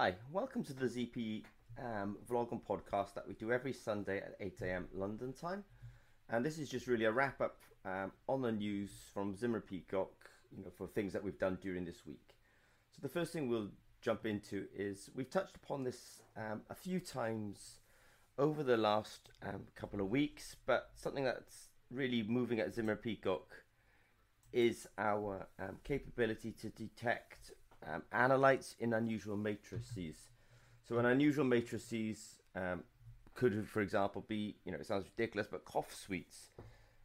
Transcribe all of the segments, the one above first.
Hi, welcome to the ZP um, vlog and podcast that we do every Sunday at 8 a.m. London time. And this is just really a wrap up um, on the news from Zimmer Peacock, you know, for things that we've done during this week. So the first thing we'll jump into is we've touched upon this um, a few times over the last um, couple of weeks, but something that's really moving at Zimmer Peacock is our um, capability to detect um, analytes in unusual matrices. So, an unusual matrices um, could, for example, be, you know, it sounds ridiculous, but cough sweets.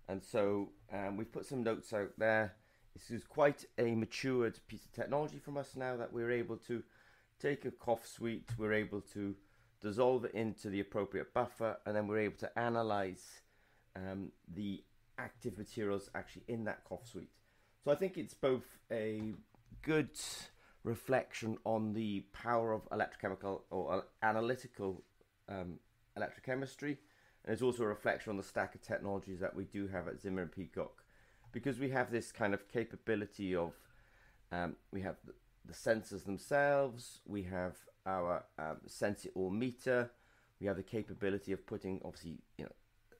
And so um, we've put some notes out there. This is quite a matured piece of technology from us now that we're able to take a cough sweet, we're able to dissolve it into the appropriate buffer, and then we're able to analyze um, the active materials actually in that cough sweet. So I think it's both a good reflection on the power of electrochemical or uh, analytical um, electrochemistry, and it's also a reflection on the stack of technologies that we do have at Zimmer and Peacock, because we have this kind of capability of um, we have the, sensors themselves, we have our um, Sensi-All meter, we have the capability of putting obviously you know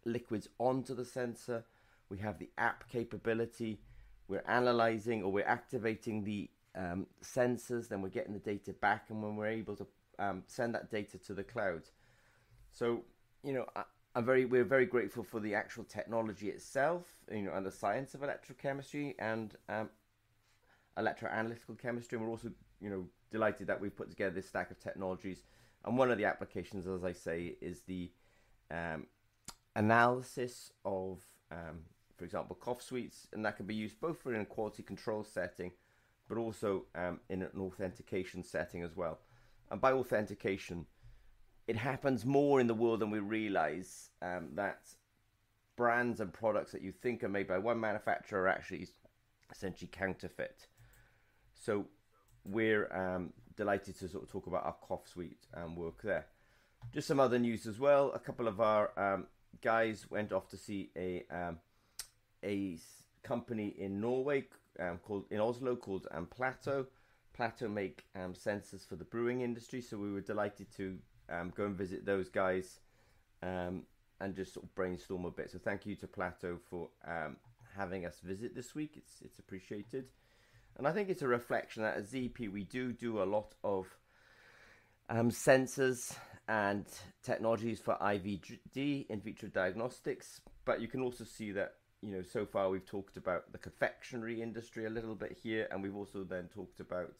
liquids onto the sensor, we have the app capability. We're analyzing or we're activating the um, sensors, then we're getting the data back, and when we're able to um, send that data to the cloud. So, you know, I, am very, we're very grateful for the actual technology itself, you know, and the science of electrochemistry and um, electroanalytical chemistry. And we're also, you know, delighted that we've put together this stack of technologies. And one of the applications, as I say, is the um, analysis of, um, for example, cough sweets, and that can be used both for in a quality control setting but also um, in an authentication setting as well. And by authentication, it happens more in the world than we realize um, that brands and products that you think are made by one manufacturer are actually essentially counterfeit. So we're um, delighted to sort of talk about our cough sweet and work there. Just some other news as well. A couple of our um, guys went off to see a um, a company in Norway um, called in Oslo called um, Plato. Plato make um, sensors for the brewing industry, so we were delighted to um, go and visit those guys um, and just sort of brainstorm a bit. So thank you to Plato for um, having us visit this week. It's it's appreciated, and I think it's a reflection that at ZP we do do a lot of um, sensors and technologies for IVD in vitro diagnostics, but you can also see that you know, so far we've talked about the confectionery industry a little bit here, and we've also then talked about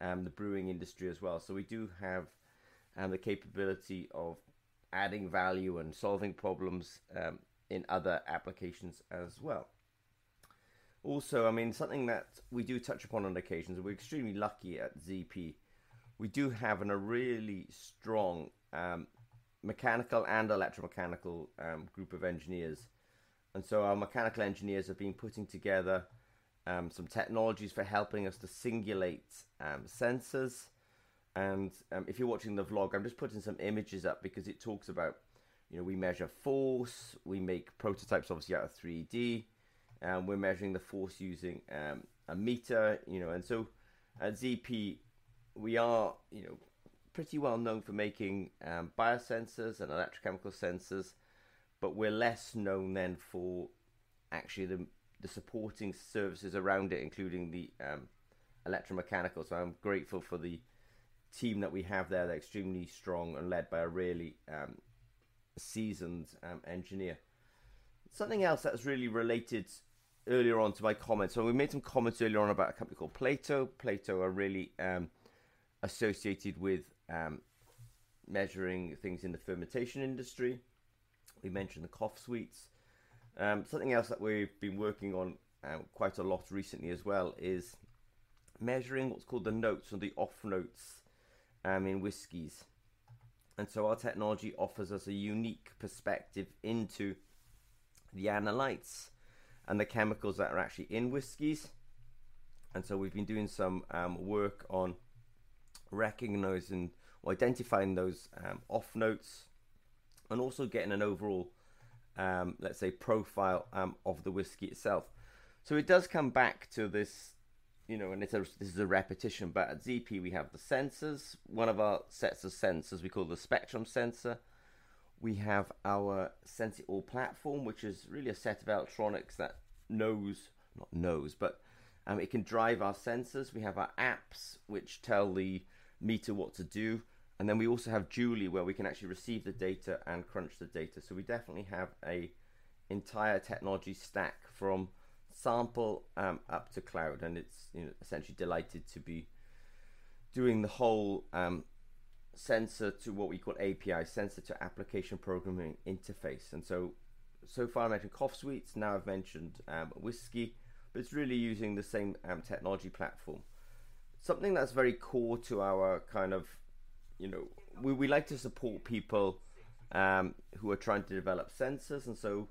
um, the brewing industry as well. So we do have um, the capability of adding value and solving problems um, in other applications as well. Also, I mean, something that we do touch upon on occasions, we're extremely lucky at ZP. We do have an, a really strong um, mechanical and electromechanical um, group of engineers and so our mechanical engineers have been putting together um, some technologies for helping us to singulate um, sensors. And um, if you're watching the vlog, I'm just putting some images up because it talks about, you know, we measure force, we make prototypes obviously out of 3D, and we're measuring the force using um, a meter, you know, and so at ZP, we are, you know, pretty well known for making um, biosensors and electrochemical sensors but we're less known then for actually the the supporting services around it, including the um, electromechanical. So I'm grateful for the team that we have there. They're extremely strong and led by a really um, seasoned um, engineer. Something else that's really related earlier on to my comments. So we made some comments earlier on about a company called Plato. Plato are really um, associated with um, measuring things in the fermentation industry. We mentioned the cough sweets. Um, something else that we've been working on uh, quite a lot recently as well is measuring what's called the notes or the off notes um, in whiskies. And so our technology offers us a unique perspective into the analytes and the chemicals that are actually in whiskies. And so we've been doing some um, work on recognizing or identifying those um, off notes and also getting an overall, um, let's say, profile um, of the whiskey itself. So it does come back to this you know, and it's a, this is a repetition, but at ZP we have the sensors. One of our sets of sensors we call the spectrum sensor. We have our Sense-it-all platform, which is really a set of electronics that knows, not knows, but um, it can drive our sensors. We have our apps, which tell the meter what to do. And then we also have Julie, where we can actually receive the data and crunch the data. So we definitely have a entire technology stack from sample um, up to cloud, and it's you know, essentially delighted to be doing the whole um, sensor to what we call API, sensor to application programming interface. And so, so far I mentioned cough sweets. Now I've mentioned um, whiskey, but it's really using the same um, technology platform. Something that's very core to our kind of, you know, we, we like to support people um, who are trying to develop sensors, and so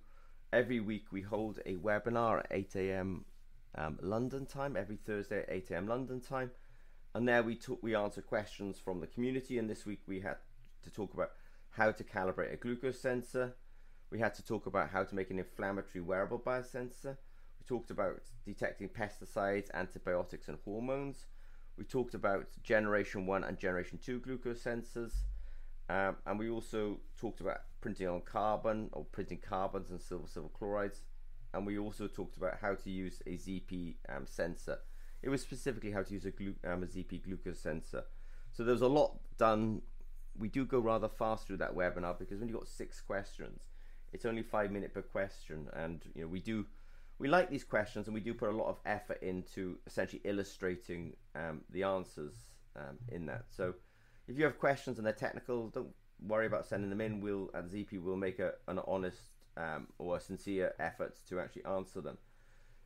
every week we hold a webinar at 8 a.m. Um, London time, every Thursday at 8 a.m. London time. And there we talk, we answer questions from the community. And this week we had to talk about how to calibrate a glucose sensor. We had to talk about how to make an inflammatory wearable biosensor. We talked about detecting pesticides, antibiotics, and hormones. We talked about generation one and generation two glucose sensors. Um, and we also talked about printing on carbon or printing carbons and silver silver chlorides. And we also talked about how to use a ZP um, sensor. It was specifically how to use a, glu- um, a ZP glucose sensor. So there's a lot done. We do go rather fast through that webinar because when you've got six questions, it's only five minutes per question. And you know we do we like these questions and we do put a lot of effort into essentially illustrating um, the answers um, in that. So if you have questions and they're technical, don't worry about sending them in. We'll at ZP will make a, an honest um, or sincere effort to actually answer them.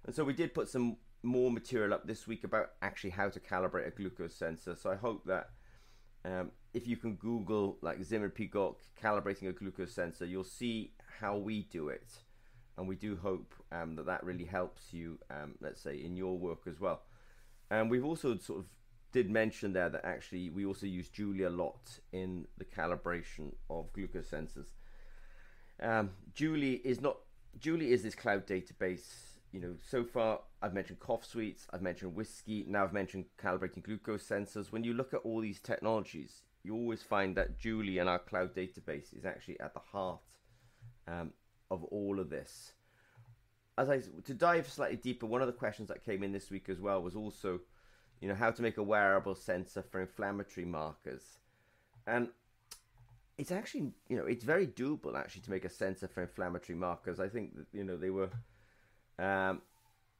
And so we did put some more material up this week about actually how to calibrate a glucose sensor. So I hope that um, if you can Google like Zimmer Peacock calibrating a glucose sensor, you'll see how we do it. And we do hope um, that that really helps you, um, let's say, in your work as well. And we've also sort of did mention there that actually we also use Julie a lot in the calibration of glucose sensors. Um, Julie is not Julie is this cloud database. You know, so far I've mentioned cough sweets, I've mentioned whiskey, now I've mentioned calibrating glucose sensors. When you look at all these technologies, you always find that Julie and our cloud database is actually at the heart um, of all of this. As I to dive slightly deeper, one of the questions that came in this week as well was also you know, how to make a wearable sensor for inflammatory markers. And it's actually, you know, it's very doable actually to make a sensor for inflammatory markers. I think that, you know, they were, um,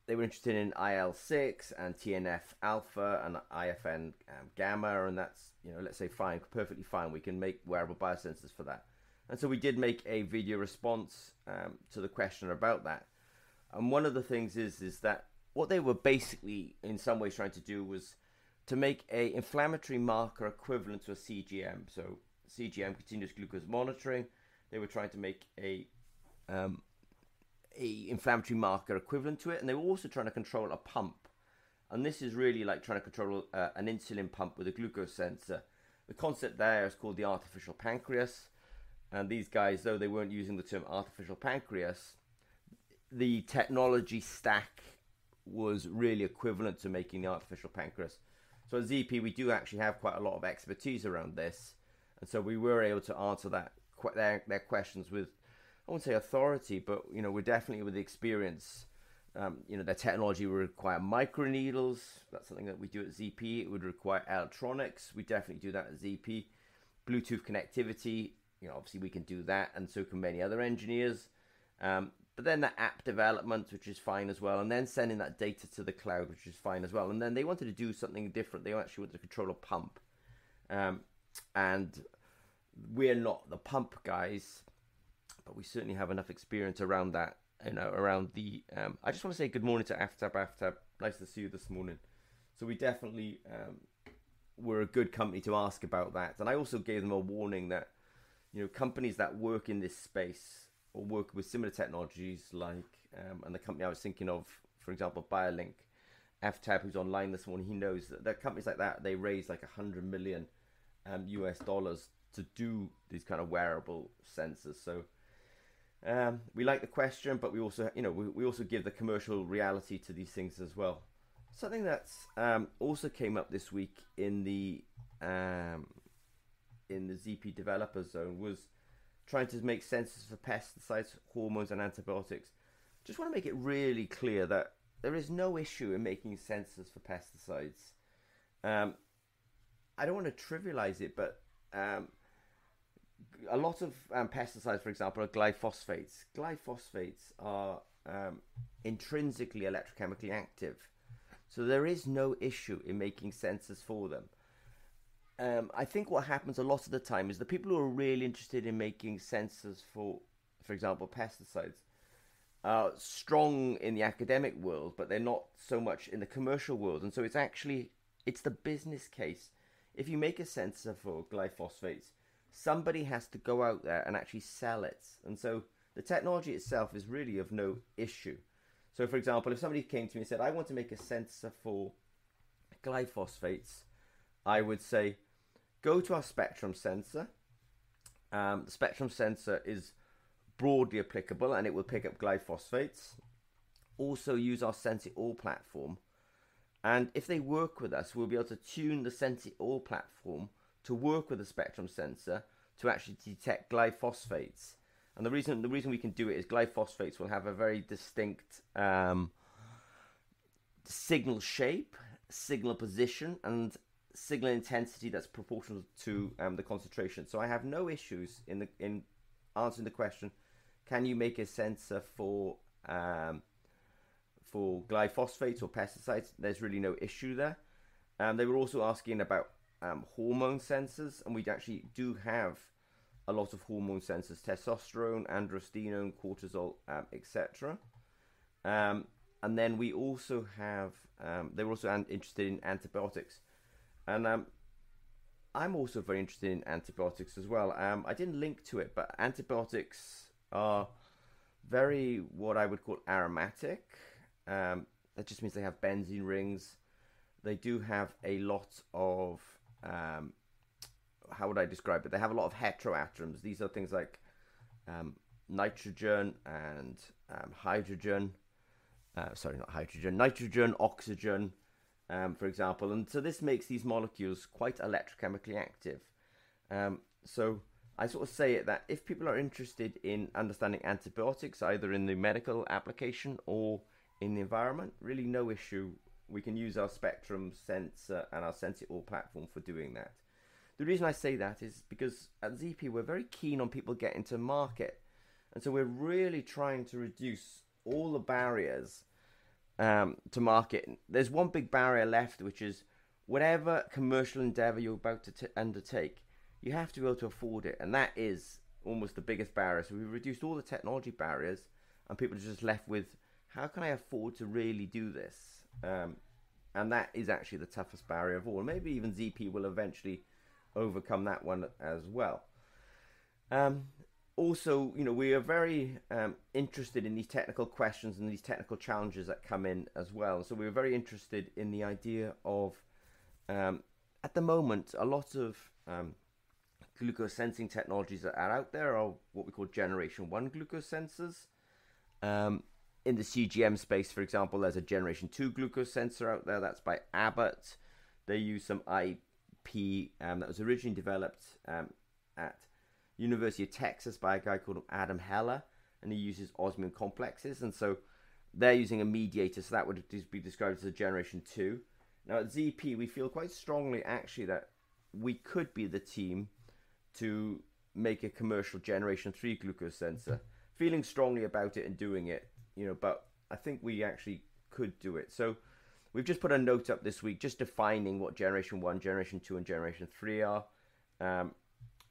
they were interested in IL six and TNF alpha and IFN um, gamma, and that's, you know, let's say fine, perfectly fine. We can make wearable biosensors for that. And so we did make a video response um, to the question about that. And one of the things is is that what they were basically in some ways trying to do was to make a inflammatory marker equivalent to a CGM. So CGM, continuous glucose monitoring. They were trying to make a um, a inflammatory marker equivalent to it, and they were also trying to control a pump. And this is really like trying to control uh, an insulin pump with a glucose sensor. The concept there is called the artificial pancreas. And these guys, though they weren't using the term artificial pancreas, the technology stack was really equivalent to making the artificial pancreas. So at ZP, we do actually have quite a lot of expertise around this, and so we were able to answer that their their questions with, I won't say authority, but you know, we're definitely with the experience. Um, you know, their technology would require microneedles. That's something that we do at ZP. It would require electronics. We definitely do that at ZP. Bluetooth connectivity. You know, obviously we can do that, and so can many other engineers. Um, but then the app development, which is fine as well, and then sending that data to the cloud, which is fine as well. And then they wanted to do something different. They actually wanted to control a pump, um, and we're not the pump guys, but we certainly have enough experience around that. You know, around the. Um, I just want to say good morning to Aftab. Aftab, nice to see you this morning. So we definitely um, were a good company to ask about that, and I also gave them a warning that you know companies that work in this space or work with similar technologies like, um, and the company I was thinking of, for example, Biolinq, Aftab, who's online this morning, he knows that, that companies like that, they raise like a hundred million um, US dollars to do these kind of wearable sensors. So um, we like the question, but we also, you know, we, we also give the commercial reality to these things as well. Something that's um, also came up this week in the um, in the ZP developer zone was trying to make sensors for pesticides, hormones, and antibiotics. Just want to make it really clear that there is no issue in making sensors for pesticides. Um, I don't want to trivialize it, but um, a lot of um, pesticides, for example, are glyphosates. Glyphosates are um, intrinsically electrochemically active, so there is no issue in making sensors for them. Um, I think what happens a lot of the time is the people who are really interested in making sensors for, for example, pesticides, are strong in the academic world, but they're not so much in the commercial world, and so it's actually it's the business case. If you make a sensor for glyphosates, somebody has to go out there and actually sell it. And so the technology itself is really of no issue. So, for example, if somebody came to me and said, I want to make a sensor for glyphosates, I would say, go to our spectrum sensor. Um, the spectrum sensor is broadly applicable and it will pick up glyphosates. Also, use our Sense It All platform. And if they work with us, we'll be able to tune the Sense It All platform to work with the spectrum sensor to actually detect glyphosates. And the reason the reason we can do it is glyphosates will have a very distinct um, signal shape, signal position, and signal intensity that's proportional to um, the concentration. So I have no issues in the in answering the question: Can you make a sensor for um, for glyphosates or pesticides? There's really no issue there. Um, they were also asking about um, hormone sensors, and we actually do have a lot of hormone sensors: testosterone, androstenedione, cortisol, um, etc. Um, and then we also have they were also an- interested in antibiotics, and um, I'm also very interested in antibiotics as well. Um, I didn't link to it, but antibiotics are very what I would call aromatic. that just means they have benzene rings. They do have a lot of um, how would I describe it? They have a lot of heteroatoms. These are things like um, nitrogen and um, hydrogen. Uh, sorry, not hydrogen, nitrogen, oxygen, um, for example. And so this makes these molecules quite electrochemically active. Um, so I sort of say it that if people are interested in understanding antibiotics, either in the medical application or in the environment, really no issue we can use our Spectrum sensor and our Sense All platform for doing that. The reason I say that is because at ZP we're very keen on people getting to market, and so we're really trying to reduce all the barriers um, to market. There's one big barrier left, which is whatever commercial endeavor you're about to t- undertake, you have to be able to afford it, and that is almost the biggest barrier. So we've reduced all the technology barriers, and people are just left with how can I afford to really do this? Um, and that is actually the toughest barrier of all. Maybe even ZP will eventually overcome that one as well. Um, also, you know, we are very um, interested in these technical questions and these technical challenges that come in as well. So we are very interested in the idea of, um, at the moment, a lot of um, glucose sensing technologies that are out there are what we call generation one glucose sensors. Um, in the CGM space, for example, there's a Generation 2 glucose sensor out there. That's by Abbott. They use some IP um, that was originally developed um, at University of Texas by a guy called Adam Heller, and he uses osmium complexes. And so they're using a mediator, so that would be described as a Generation 2. Now at ZP, we feel quite strongly actually that we could be the team to make a commercial Generation 3 glucose sensor. Feeling strongly about it and doing it you know, but I think we actually could do it. So we've just put a note up this week, just defining what Generation One, Generation Two, and Generation Three are. Um,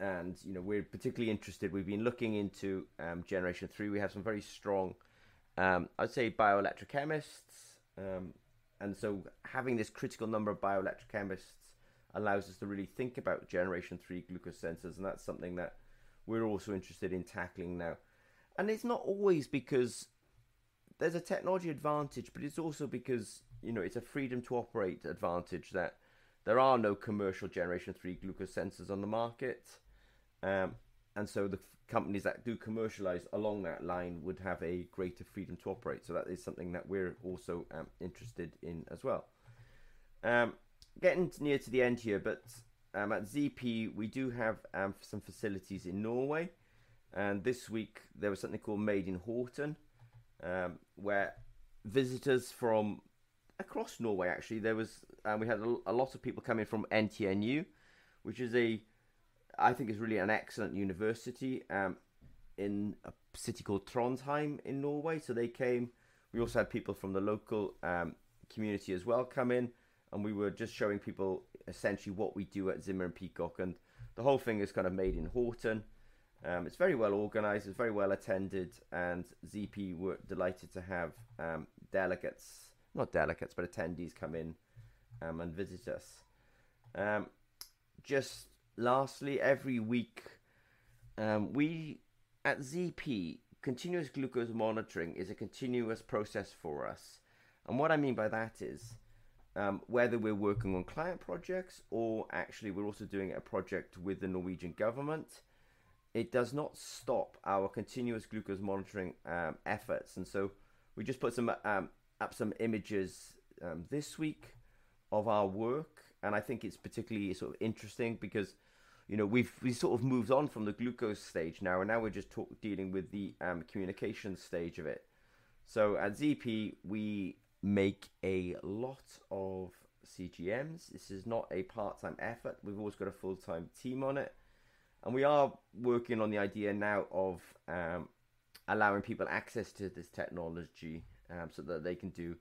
and you know, we're particularly interested. We've been looking into um, Generation Three. We have some very strong, um, I'd say, bioelectrochemists. Um, and so having this critical number of bioelectrochemists allows us to really think about Generation Three glucose sensors, and that's something that we're also interested in tackling now. And it's not always because there's a technology advantage, but it's also because you know it's a freedom to operate advantage that there are no commercial generation three glucose sensors on the market, um, and so the f- companies that do commercialize along that line would have a greater freedom to operate. So that is something that we're also um, interested in as well. Um, getting near to the end here, but um, at ZP we do have um, some facilities in Norway, and this week there was something called Made in Horten, um, where visitors from across Norway actually there was um, we had a, a, lot of people coming from NTNU, which is a I think is really an excellent university um, in a city called Trondheim in Norway. So they came. We also had people from the local um, community as well come in, and we were just showing people essentially what we do at Zimmer and Peacock, and the whole thing is kind of made in Horten. Um, it's very well organized, it's very well attended, and ZP were delighted to have um, delegates, not delegates, but attendees come in um, and visit us. Um, just lastly, every week, um, we at ZP, continuous glucose monitoring is a continuous process for us. And what I mean by that is um, whether we're working on client projects or actually we're also doing a project with the Norwegian government, it does not stop our continuous glucose monitoring um, efforts. And so we just put some um, up some images um, this week of our work, and I think it's particularly sort of interesting because you know we've we sort of moved on from the glucose stage now, and now we're just talk, dealing with the um, communication stage of it. So at ZP we make a lot of CGMs. This is not a part-time effort. We've always got a full-time team on it, and we are working on the idea now of um, allowing people access to this technology um, so that they can do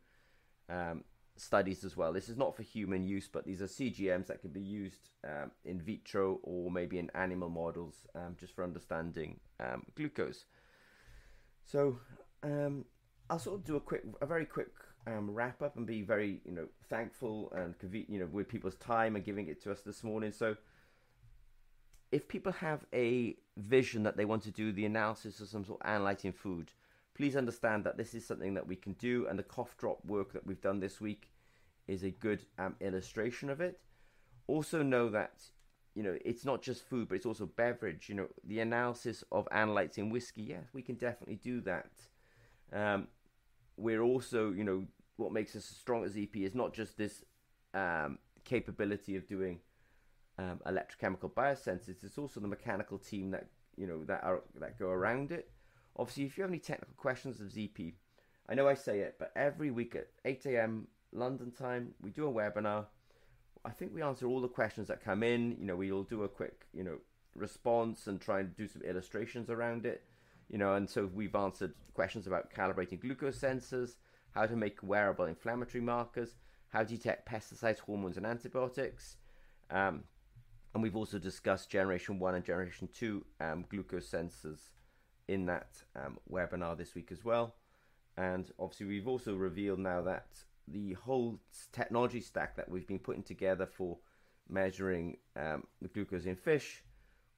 um, studies as well. This is not for human use, but these are CGMs that can be used um, in vitro or maybe in animal models um, just for understanding um, glucose. So um, I'll sort of do a quick, a very quick um, wrap up and be very, you know, thankful and you know, with people's time and giving it to us this morning. So if people have a vision that they want to do the analysis of some sort of analyzing food, please understand that this is something that we can do, and the cough drop work that we've done this week is a good um, illustration of it. Also, know that you know it's not just food, but it's also beverage. You know, the analysis of analytes in whiskey, yes, we can definitely do that. Um, we're also, you know, what makes us as strong as EP is not just this um, capability of doing um, electrochemical biosensors; it's also the mechanical team that you know that are that go around it Obviously, if you have any technical questions of ZP, I know I say it, but every week at 8 a.m. London time, we do a webinar. I think we answer all the questions that come in. You know, we'll do a quick, you know, response and try and do some illustrations around it. You know, and so we've answered questions about calibrating glucose sensors, how to make wearable inflammatory markers, how to detect pesticides, hormones, and antibiotics. Um, and we've also discussed generation one and generation two um, glucose sensors in that um, webinar this week as well. And obviously, we've also revealed now that the whole technology stack that we've been putting together for measuring um, the glucose in fish,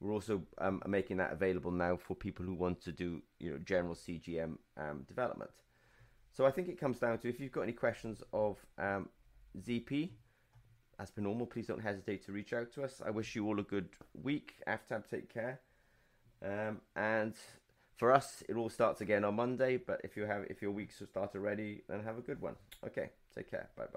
we're also um, making that available now for people who want to do you know general CGM um, development. So I think it comes down to if you've got any questions of um, ZP, as per normal, please don't hesitate to reach out to us. I wish you all a good week. After take care. Um, and for us, it all starts again on Monday. But if you have if your weeks started already, then have a good one. Okay, take care. Bye bye.